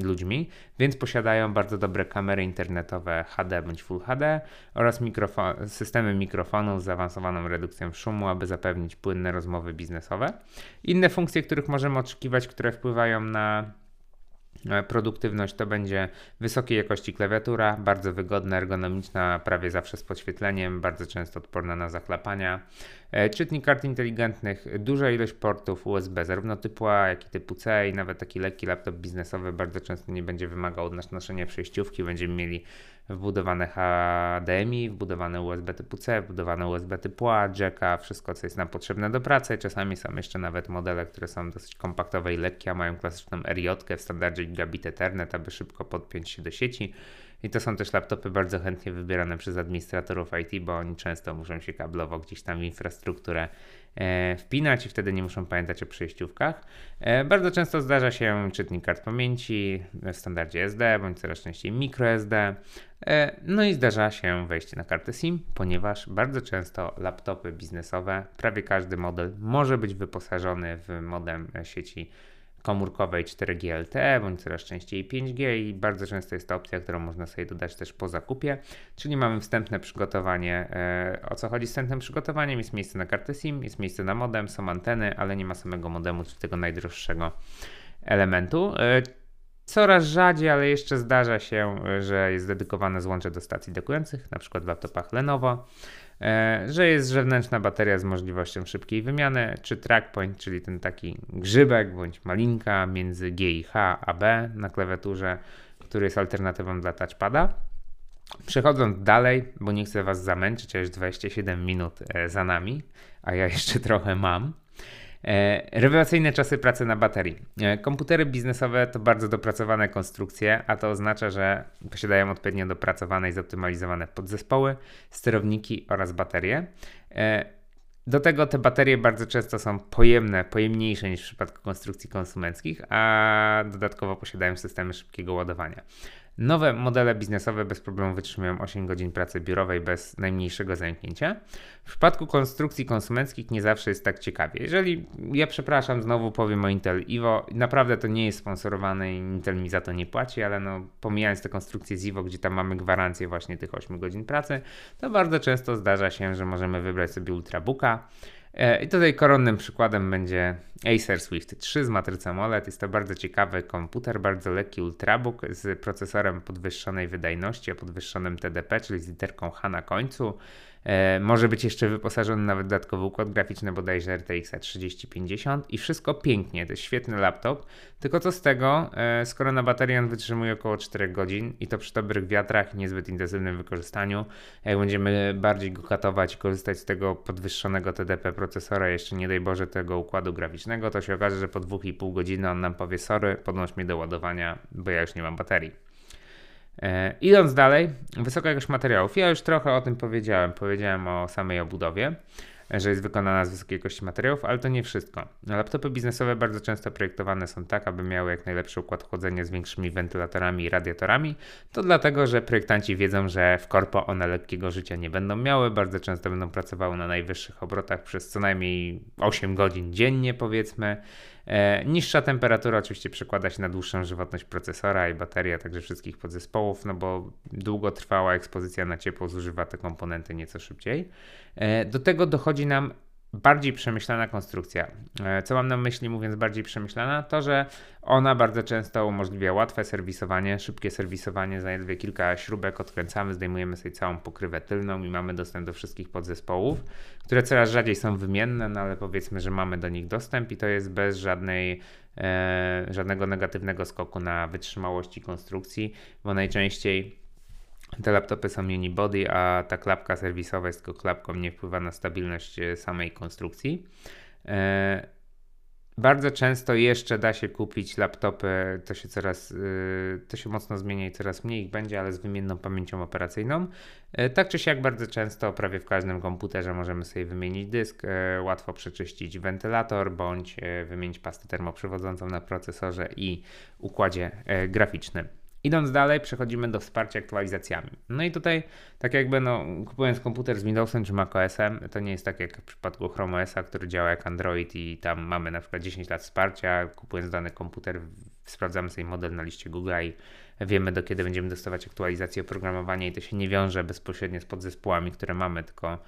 ludźmi, więc posiadają bardzo dobre kamery internetowe HD bądź Full HD oraz systemy mikrofonów z zaawansowaną redukcją szumu, aby zapewnić płynne rozmowy biznesowe. Inne funkcje, których możemy oczekiwać, które wpływają na produktywność to będzie wysokiej jakości klawiatura, bardzo wygodna, ergonomiczna, prawie zawsze z podświetleniem, bardzo często odporna na zaklapania. E, czytnik kart inteligentnych, duża ilość portów USB, zarówno typu A, jak i typu C i nawet taki lekki laptop biznesowy bardzo często nie będzie wymagał od noszenia przejściówki. Będziemy mieli wbudowane HDMI, wbudowane USB typu C, wbudowane USB typu A, jacka, wszystko co jest nam potrzebne do pracy. Czasami są jeszcze nawet modele, które są dosyć kompaktowe i lekkie, a mają klasyczną RJ w standardzie gigabit Ethernet, aby szybko podpiąć się do sieci. I to są też laptopy bardzo chętnie wybierane przez administratorów IT, bo oni często muszą się kablowo gdzieś tam w infrastrukturę e, wpinać i wtedy nie muszą pamiętać o przejściówkach. E, bardzo często zdarza się czytnik kart pamięci w standardzie SD bądź coraz częściej microSD. E, no i zdarza się wejście na kartę SIM, ponieważ bardzo często laptopy biznesowe, prawie każdy model może być wyposażony w modem sieci komórkowej 4G LTE, bądź coraz częściej 5G i bardzo często jest to opcja, którą można sobie dodać też po zakupie, czyli mamy wstępne przygotowanie. E, o co chodzi z wstępnym przygotowaniem? Jest miejsce na kartę SIM, jest miejsce na modem, są anteny, ale nie ma samego modemu, czyli tego najdroższego elementu. Coraz rzadziej, ale jeszcze zdarza się, że jest dedykowane złącze do stacji dokujących, na przykład w laptopach Lenovo. E, że jest zewnętrzna bateria z możliwością szybkiej wymiany, czy trackpoint, czyli ten taki grzybek bądź malinka między G i H a B na klawiaturze, który jest alternatywą dla touchpada. Przechodząc dalej, bo nie chcę Was zamęczyć, a już 27 minut e, za nami, a ja jeszcze trochę mam. E, rewelacyjne czasy pracy na baterii. E, komputery biznesowe to bardzo dopracowane konstrukcje, a to oznacza, że posiadają odpowiednio dopracowane i zoptymalizowane podzespoły, sterowniki oraz baterie. E, do tego te baterie bardzo często są pojemne, pojemniejsze niż w przypadku konstrukcji konsumenckich, a dodatkowo posiadają systemy szybkiego ładowania. Nowe modele biznesowe bez problemu wytrzymują 8 godzin pracy biurowej bez najmniejszego zająknięcia. W przypadku konstrukcji konsumenckich nie zawsze jest tak ciekawie. Jeżeli ja przepraszam, znowu powiem o Intel Evo, naprawdę to nie jest sponsorowane i Intel mi za to nie płaci, ale no pomijając te konstrukcje z Evo, gdzie tam mamy gwarancję właśnie tych 8 godzin pracy, to bardzo często zdarza się, że możemy wybrać sobie Ultrabooka. E, I tutaj koronnym przykładem będzie Acer Swift 3 z matrycą OLED. Jest to bardzo ciekawy komputer, bardzo lekki ultrabook z procesorem podwyższonej wydajności, o podwyższonym TDP, czyli z literką H na końcu. E, może być jeszcze wyposażony nawet dodatkowy układ graficzny, bodajże RTX 3050 i wszystko pięknie. To jest świetny laptop. Tylko co z tego, e, skoro na baterii on wytrzymuje około 4 godzin i to przy dobrych wiatrach, niezbyt intensywnym wykorzystaniu, jak będziemy bardziej go katować korzystać z tego podwyższonego TDP procesora, jeszcze nie daj Boże tego układu graficznego, to się okaże, że po 2,5 godziny on nam powie sorry, podnoś mnie do ładowania, bo ja już nie mam baterii. E, idąc dalej, wysoka jakość materiałów. Ja już trochę o tym powiedziałem. Powiedziałem o samej obudowie, że jest wykonana z wysokiej jakości materiałów, ale to nie wszystko. Laptopy biznesowe bardzo często projektowane są tak, aby miały jak najlepszy układ chłodzenia z większymi wentylatorami i radiatorami. To dlatego, że projektanci wiedzą, że w korpo one lekkiego życia nie będą miały. Bardzo często będą pracowały na najwyższych obrotach przez co najmniej 8 godzin dziennie, powiedzmy. E, niższa temperatura oczywiście przekłada się na dłuższą żywotność procesora i baterii, a także wszystkich podzespołów, no bo długotrwała ekspozycja na ciepło zużywa te komponenty nieco szybciej. E, do tego dochodzi nam bardziej przemyślana konstrukcja. E, co mam na myśli mówiąc bardziej przemyślana? To, że ona bardzo często umożliwia łatwe serwisowanie, szybkie serwisowanie, zaledwie kilka śrubek odkręcamy, zdejmujemy sobie całą pokrywę tylną i mamy dostęp do wszystkich podzespołów, które coraz rzadziej są wymienne, no ale powiedzmy, że mamy do nich dostęp i to jest bez żadnej, e, żadnego negatywnego skoku na wytrzymałości konstrukcji, bo najczęściej te laptopy są unibody, a ta klapka serwisowa jest tylko klapką, nie wpływa na stabilność e, samej konstrukcji. E, bardzo często jeszcze da się kupić laptopy, to się coraz, e, to się mocno zmienia i coraz mniej ich będzie, ale z wymienną pamięcią operacyjną. Tak czy siak bardzo często, prawie w każdym komputerze możemy sobie wymienić dysk, łatwo przeczyścić wentylator, bądź wymienić pastę termoprzewodzącą na procesorze i układzie graficznym. Idąc dalej, przechodzimy do wsparcia aktualizacjami. No i tutaj, tak jakby no, kupując komputer z Windowsem czy macOSem, to nie jest tak jak w przypadku Chrome OS, który działa jak Android i tam mamy na przykład 10 lat wsparcia. Kupując dany komputer, sprawdzamy sobie model na liście Google i wiemy do kiedy będziemy dostawać aktualizację oprogramowania i to się nie wiąże bezpośrednio z podzespołami, które mamy, tylko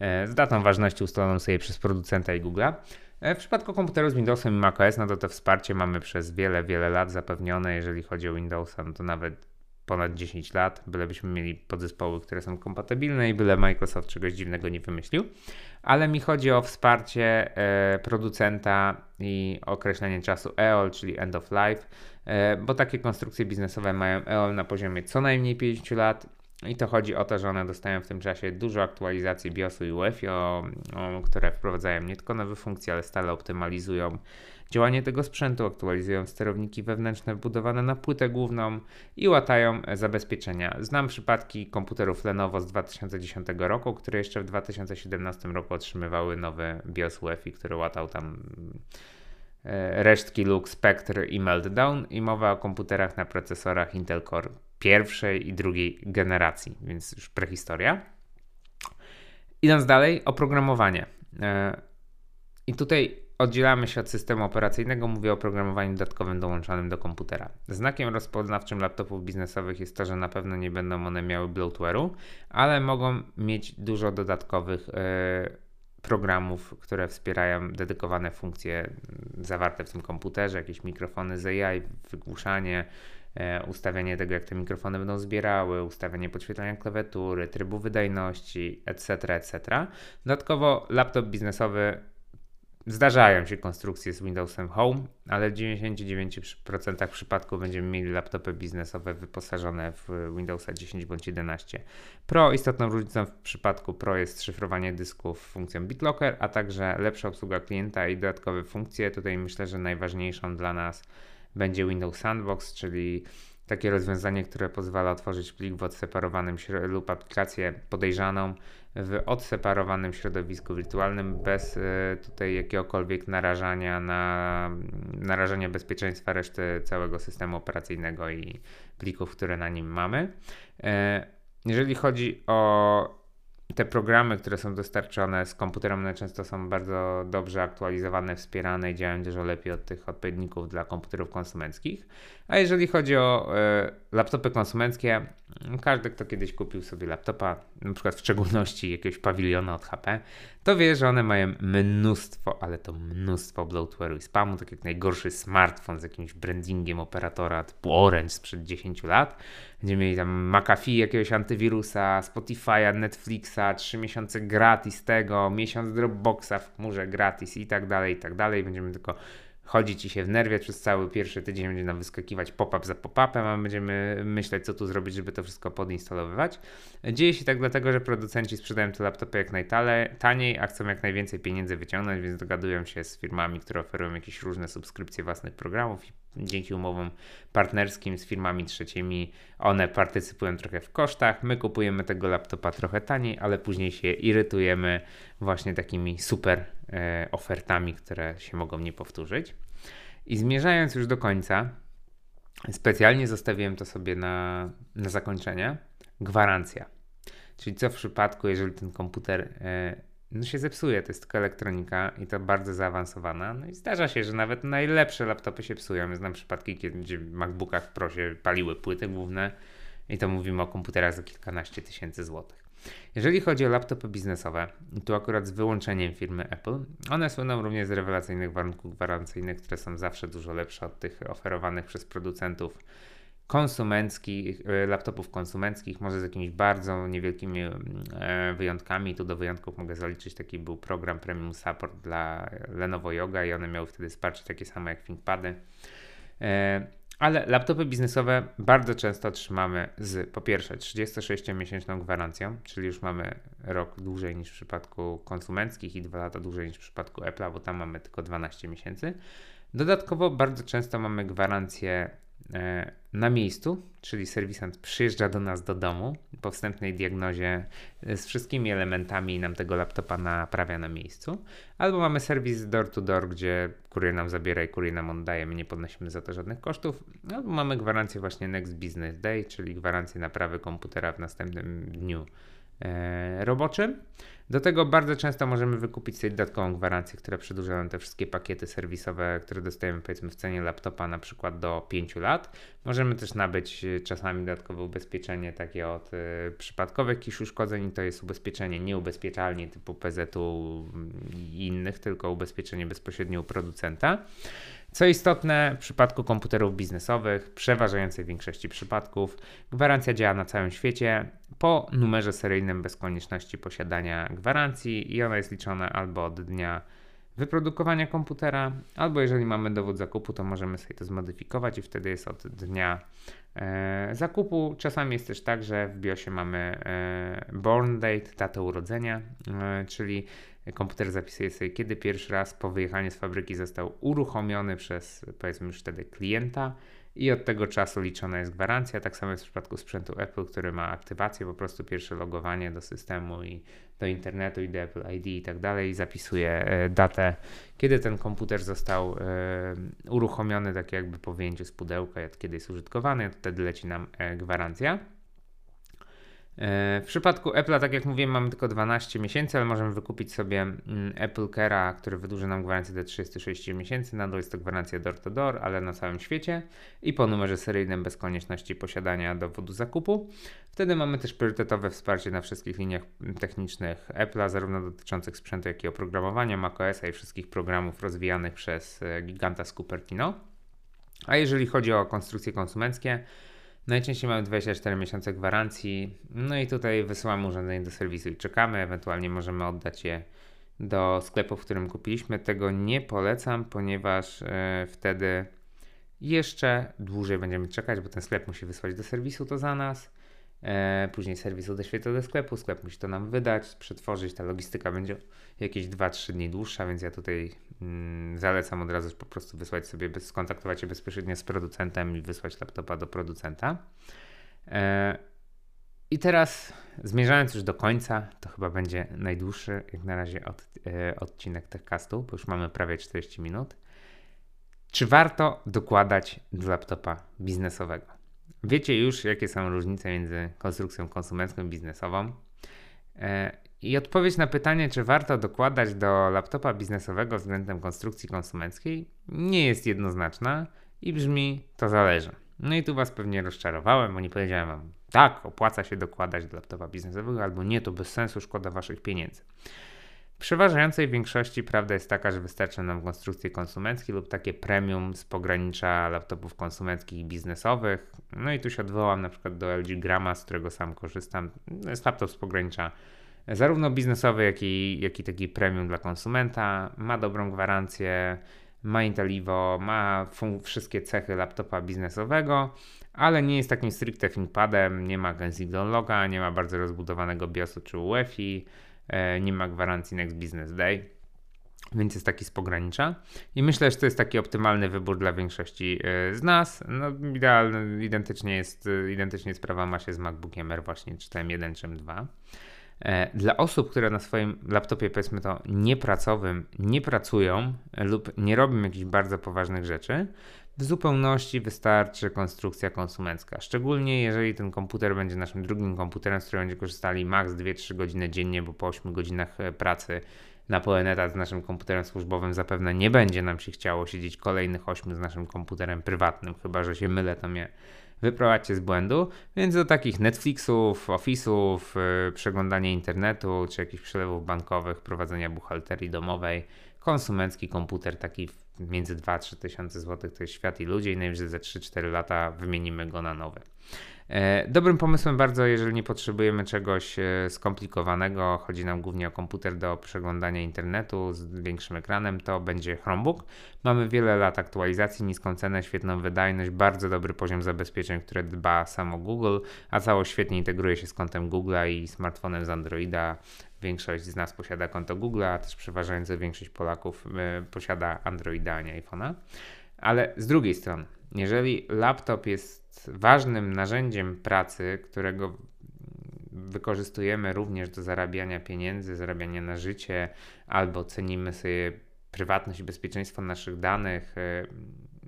z datą ważności ustaloną sobie przez producenta i Google'a. E, w przypadku komputerów z Windowsem i macOS, no to to wsparcie mamy przez wiele, wiele lat zapewnione. Jeżeli chodzi o Windowsa, no to nawet ponad 10 lat, bylebyśmy mieli podzespoły, które są kompatybilne i byle Microsoft czegoś dziwnego nie wymyślił. Ale mi chodzi o wsparcie e, producenta i określenie czasu EOL, czyli End of Life, e, bo takie konstrukcje biznesowe mają EOL na poziomie co najmniej 50 lat i to chodzi o to, że one dostają w tym czasie dużo aktualizacji BIOSu i UEFI, które wprowadzają nie tylko nowe funkcje, ale stale optymalizują działanie tego sprzętu, aktualizują sterowniki wewnętrzne wbudowane na płytę główną i łatają zabezpieczenia. Znam przypadki komputerów Lenovo z 2010 roku, które jeszcze w 2017 roku otrzymywały nowy BIOS UEFI, który łatał tam e, resztki Lux, Spectre i Meltdown i mowa o komputerach na procesorach Intel Core pierwszej i drugiej generacji, więc już prehistoria. Idąc dalej, oprogramowanie. E, I tutaj oddzielamy się od systemu operacyjnego, mówię o oprogramowaniu dodatkowym dołączonym do komputera. Znakiem rozpoznawczym laptopów biznesowych jest to, że na pewno nie będą one miały bloatware'u, ale mogą mieć dużo dodatkowych e, programów, które wspierają dedykowane funkcje zawarte w tym komputerze, jakieś mikrofony z AI, wygłuszanie, ustawianie tego, jak te mikrofony będą zbierały, ustawianie podświetlenia klawiatury, trybu wydajności, etc., etc. Dodatkowo laptop biznesowy Zdarzają się konstrukcje z Windowsem Home, ale w 99% przypadków będziemy mieli laptopy biznesowe wyposażone w Windowsa 10 bądź 11 Pro. Istotną różnicą w przypadku Pro jest szyfrowanie dysków funkcją BitLocker, a także lepsza obsługa klienta i dodatkowe funkcje. Tutaj myślę, że najważniejszą dla nas będzie Windows Sandbox, czyli takie rozwiązanie, które pozwala otworzyć plik w odseparowanym lub aplikację podejrzaną w odseparowanym środowisku wirtualnym bez y, tutaj jakiegokolwiek narażania na narażenia bezpieczeństwa reszty całego systemu operacyjnego i plików, które na nim mamy. E, jeżeli chodzi o te programy, które są dostarczone z komputerem, one często są bardzo dobrze aktualizowane, wspierane i działają dużo lepiej od tych odpowiedników dla komputerów konsumenckich. A jeżeli chodzi o e, laptopy konsumenckie, każdy, kto kiedyś kupił sobie laptopa, na przykład w szczególności jakiegoś pawiliona od HP, to wie, że one mają mnóstwo, ale to mnóstwo bloatware'u i spamu, tak jak najgorszy smartfon z jakimś brandingiem operatora typu Orange sprzed 10 lat. Będziemy mieli tam McAfee, jakiegoś antywirusa, Spotify'a, Netflixa, 3 miesiące gratis tego, miesiąc Dropboxa w chmurze gratis i tak dalej, i tak dalej. Będziemy tylko chodzi ci się w nerwie przez cały pierwszy tydzień, będzie nam wyskakiwać pop-up za pop-upem, a będziemy myśleć, co tu zrobić, żeby to wszystko podinstalowywać. Dzieje się tak dlatego, że producenci sprzedają te laptopy jak najtaniej, a chcą jak najwięcej pieniędzy wyciągnąć, więc dogadują się z firmami, które oferują jakieś różne subskrypcje własnych programów i dzięki umowom partnerskim z firmami trzecimi one partycypują trochę w kosztach. My kupujemy tego laptopa trochę taniej, ale później się irytujemy właśnie takimi super e, ofertami, które się mogą nie powtórzyć. I zmierzając już do końca, specjalnie zostawiłem to sobie na, na zakończenie. Gwarancja. Czyli co w przypadku, jeżeli ten komputer e, no się zepsuje. To jest tylko elektronika i to bardzo zaawansowana. No i zdarza się, że nawet najlepsze laptopy się psują. Znam przypadki, gdzie w MacBookach Pro się paliły płyty główne i to mówimy o komputerach za kilkanaście tysięcy złotych. Jeżeli chodzi o laptopy biznesowe, tu akurat z wyłączeniem firmy Apple, one słyną również z rewelacyjnych warunków gwarancyjnych, które są zawsze dużo lepsze od tych oferowanych przez producentów konsumenckich, e, laptopów konsumenckich, może z jakimiś bardzo niewielkimi e, wyjątkami. Tu do wyjątków mogę zaliczyć taki był program Premium Support dla Lenovo Yoga i one miały wtedy wsparcie takie samo jak ThinkPady. E, ale laptopy biznesowe bardzo często trzymamy z po pierwsze 36-miesięczną gwarancją, czyli już mamy rok dłużej niż w przypadku konsumenckich i dwa lata dłużej niż w przypadku Apple'a, bo tam mamy tylko 12 miesięcy. Dodatkowo bardzo często mamy gwarancję na miejscu, czyli serwisant przyjeżdża do nas do domu po wstępnej diagnozie e, z wszystkimi elementami nam tego laptopa naprawia na miejscu, albo mamy serwis door to door, gdzie kurier nam zabiera i kurier nam oddaje, my nie podnosimy za to żadnych kosztów, albo mamy gwarancję właśnie Next Business Day, czyli gwarancję naprawy komputera w następnym dniu. e, roboczym. Do tego bardzo często możemy wykupić sobie dodatkową gwarancję, która przedłuża nam te wszystkie pakiety serwisowe, które dostajemy powiedzmy w cenie laptopa na przykład do 5 lat. Możemy też nabyć y, czasami dodatkowe ubezpieczenie takie od y, przypadkowych jakichś uszkodzeń. To jest ubezpieczenie nieubezpieczalnie typu PZ-u i innych, tylko ubezpieczenie bezpośrednio u producenta. Co istotne, w przypadku komputerów biznesowych, przeważającej większości przypadków, gwarancja działa na całym świecie. Po numerze seryjnym bez konieczności posiadania gwarancji i ona jest liczona albo od dnia wyprodukowania komputera, albo jeżeli mamy dowód zakupu, to możemy sobie to zmodyfikować i wtedy jest od dnia e, zakupu. Czasami jest też tak, że w BIOSie mamy e, born date, datę urodzenia, e, czyli komputer zapisuje sobie, kiedy pierwszy raz po wyjechaniu z fabryki został uruchomiony przez powiedzmy już wtedy klienta i od tego czasu liczona jest gwarancja. Tak samo jest w przypadku sprzętu Apple, który ma aktywację, po prostu pierwsze logowanie do systemu i do internetu i do Apple ID i tak dalej. Zapisuje e, datę, kiedy ten komputer został e, uruchomiony, tak jakby po wyjęciu z pudełka, kiedy jest użytkowany, wtedy leci nam e, gwarancja. W przypadku Apple'a, tak jak mówiłem, mamy tylko 12 miesięcy, ale możemy wykupić sobie mm, Apple Care'a, który wydłuży nam gwarancję do 36 miesięcy. Nadal jest to gwarancja door to door, ale na całym świecie i po numerze seryjnym bez konieczności posiadania dowodu zakupu. Wtedy mamy też priorytetowe wsparcie na wszystkich liniach technicznych Apple'a, zarówno dotyczących sprzętu, jak i oprogramowania macOSa i wszystkich programów rozwijanych przez e, giganta z Cupertino. A jeżeli chodzi o konstrukcje konsumenckie, Najczęściej mamy 24 miesiące gwarancji, no i tutaj wysyłamy urządzenie do serwisu i czekamy, ewentualnie możemy oddać je do sklepu, w którym kupiliśmy. Tego nie polecam, ponieważ e, wtedy jeszcze dłużej będziemy czekać, bo ten sklep musi wysłać do serwisu to za nas. E, później serwis odeśle to do sklepu, sklep musi to nam wydać, przetworzyć. Ta logistyka będzie jakieś 2-3 dni dłuższa, więc ja tutaj mm, zalecam od razu po prostu wysłać sobie, skontaktować się bezpośrednio z producentem i wysłać laptopa do producenta. E, I teraz zmierzając już do końca, to chyba będzie najdłuższy jak na razie od, e, odcinek bo już mamy prawie 40 minut. Czy warto dokładać do laptopa biznesowego? Wiecie już, jakie są różnice między konstrukcją konsumencką i biznesową. E, I odpowiedź na pytanie, czy warto dokładać do laptopa biznesowego względem konstrukcji konsumenckiej, nie jest jednoznaczna i brzmi: to zależy. No i tu Was pewnie rozczarowałem, bo nie powiedziałem Wam, tak, opłaca się dokładać do laptopa biznesowego, albo nie, to bez sensu, szkoda Waszych pieniędzy. W przeważającej większości prawda jest taka, że wystarczy nam konstrukcje konsumenckie lub takie premium z pogranicza laptopów konsumenckich i biznesowych. No i tu się odwołam na przykład do LG Grama, z którego sam korzystam. To jest laptop z pogranicza zarówno biznesowy, jak i, jak i taki premium dla konsumenta. Ma dobrą gwarancję, ma Intelivo, ma wszystkie cechy laptopa biznesowego, ale nie jest takim stricte ThinkPadem, nie ma Kensington Loga, nie ma bardzo rozbudowanego BIOSu czy UEFI nie ma gwarancji Next Business Day, więc jest taki z pogranicza. I myślę, że to jest taki optymalny wybór dla większości e, z nas. No, idealny, identycznie jest, e, identycznie sprawa ma się z MacBookiem Air właśnie czy M1 czy M2. Dla osób, które na swoim laptopie, powiedzmy to, niepracowym nie pracują lub nie robią jakichś bardzo poważnych rzeczy, w zupełności wystarczy konstrukcja konsumencka. Szczególnie jeżeli ten komputer będzie naszym drugim komputerem, z którego będziemy korzystali maks 2-3 godziny dziennie, bo po 8 godzinach e, pracy na pełen etat z naszym komputerem służbowym zapewne nie będzie nam się chciało siedzieć kolejnych 8 z naszym komputerem prywatnym, chyba że się mylę, to mnie wyprowadźcie z błędu, więc do takich Netflixów, Office'ów, yy, przeglądania internetu, czy jakichś przelewów bankowych, prowadzenia buchalterii domowej, konsumencki komputer taki między 2-3 tysiące złotych to jest świat i ludzie i najwyżej za 3-4 lata wymienimy go na nowy. E, dobrym pomysłem bardzo, jeżeli nie potrzebujemy czegoś e, skomplikowanego, chodzi nam głównie o komputer do przeglądania internetu z większym ekranem, to będzie Chromebook. Mamy wiele lat aktualizacji, niską cenę, świetną wydajność, bardzo dobry poziom zabezpieczeń, które dba samo Google, a całość świetnie integruje się z kontem Google'a i smartfonem z Androida. Większość z nas posiada konto Google, a też przeważająca większość Polaków e, posiada Androida, a nie iPhone'a. Ale z drugiej strony, jeżeli laptop jest ważnym narzędziem pracy, którego wykorzystujemy również do zarabiania pieniędzy, zarabiania na życie, albo cenimy sobie prywatność i bezpieczeństwo naszych danych, e,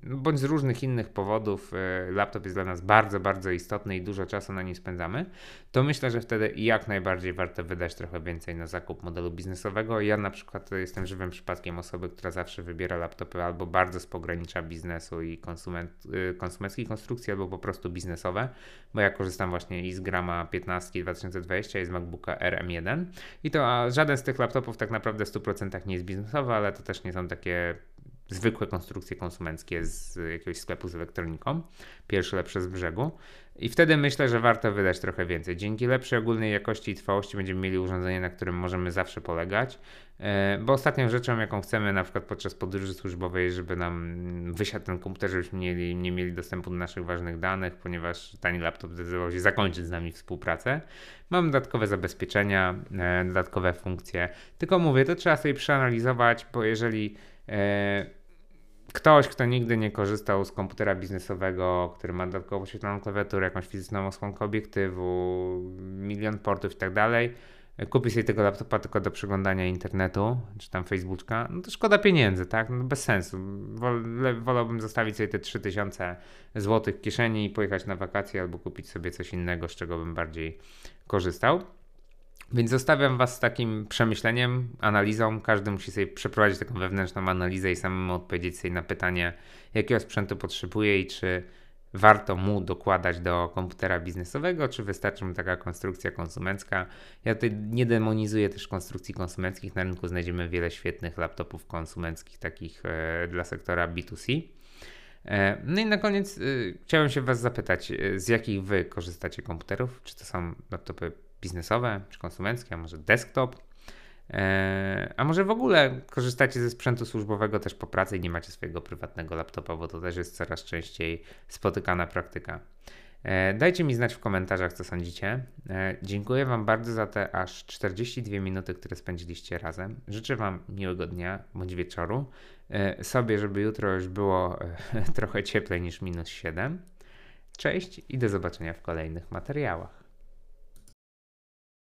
bądź z różnych innych powodów e, laptop jest dla nas bardzo, bardzo istotny i dużo czasu na nim spędzamy, to myślę, że wtedy jak najbardziej warto wydać trochę więcej na zakup modelu biznesowego. Ja na przykład jestem żywym przypadkiem osoby, która zawsze wybiera laptopy albo bardzo z pogranicza biznesu i konsument, e, konsumenckiej konstrukcji, albo po prostu biznesowe, bo ja korzystam właśnie i z Grama 15 2020 i z MacBooka RM1 i to a żaden z tych laptopów tak naprawdę w 100% nie jest biznesowy, ale to też nie są takie zwykłe konstrukcje konsumenckie z jakiegoś sklepu z elektroniką, pierwsze lepsze z brzegu. I wtedy myślę, że warto wydać trochę więcej. Dzięki lepszej ogólnej jakości i trwałości będziemy mieli urządzenie, na którym możemy zawsze polegać. E, bo ostatnią rzeczą, jaką chcemy na przykład podczas podróży służbowej, żeby nam wysiadł ten komputer, żebyśmy mieli, nie mieli dostępu do naszych ważnych danych, ponieważ tani laptop zdecydował się zakończyć z nami współpracę. Mam dodatkowe zabezpieczenia, e, dodatkowe funkcje. Tylko mówię, to trzeba sobie przeanalizować, bo jeżeli e, ktoś, kto nigdy nie korzystał z komputera biznesowego, który ma dodatkowo oświetloną klawiaturę, jakąś fizyczną osłonkę obiektywu, milion portów i tak dalej, kupi sobie tego laptopa tylko do przeglądania internetu, czy tam Facebooka, no to szkoda pieniędzy, tak? No bez sensu. wolałbym zostawić sobie te 3000 zł w kieszeni i pojechać na wakacje albo kupić sobie coś innego, z czego bym bardziej korzystał. Więc zostawiam Was z takim przemyśleniem, analizą. Każdy musi sobie przeprowadzić taką wewnętrzną analizę i samemu odpowiedzieć sobie na pytanie, jakiego sprzętu potrzebuje i czy warto mu dokładać do komputera biznesowego, czy wystarczy mu taka konstrukcja konsumencka. Ja tutaj nie demonizuję też konstrukcji konsumenckich. Na rynku znajdziemy wiele świetnych laptopów konsumenckich, takich e, dla sektora B2C. E, no i na koniec e, chciałem się Was zapytać, e, z jakich Wy korzystacie komputerów? Czy to są laptopy biznesowe czy konsumenckie, a może desktop. E, a może w ogóle korzystacie ze sprzętu służbowego też po pracy i nie macie swojego prywatnego laptopa, bo to też jest coraz częściej spotykana praktyka. E, dajcie mi znać w komentarzach, co sądzicie. E, dziękuję Wam bardzo za te aż 42 minuty, które spędziliście razem. Życzę Wam miłego dnia bądź wieczoru. Sobie, żeby jutro już było trochę cieplej niż minus 7. Cześć i do zobaczenia w kolejnych materiałach.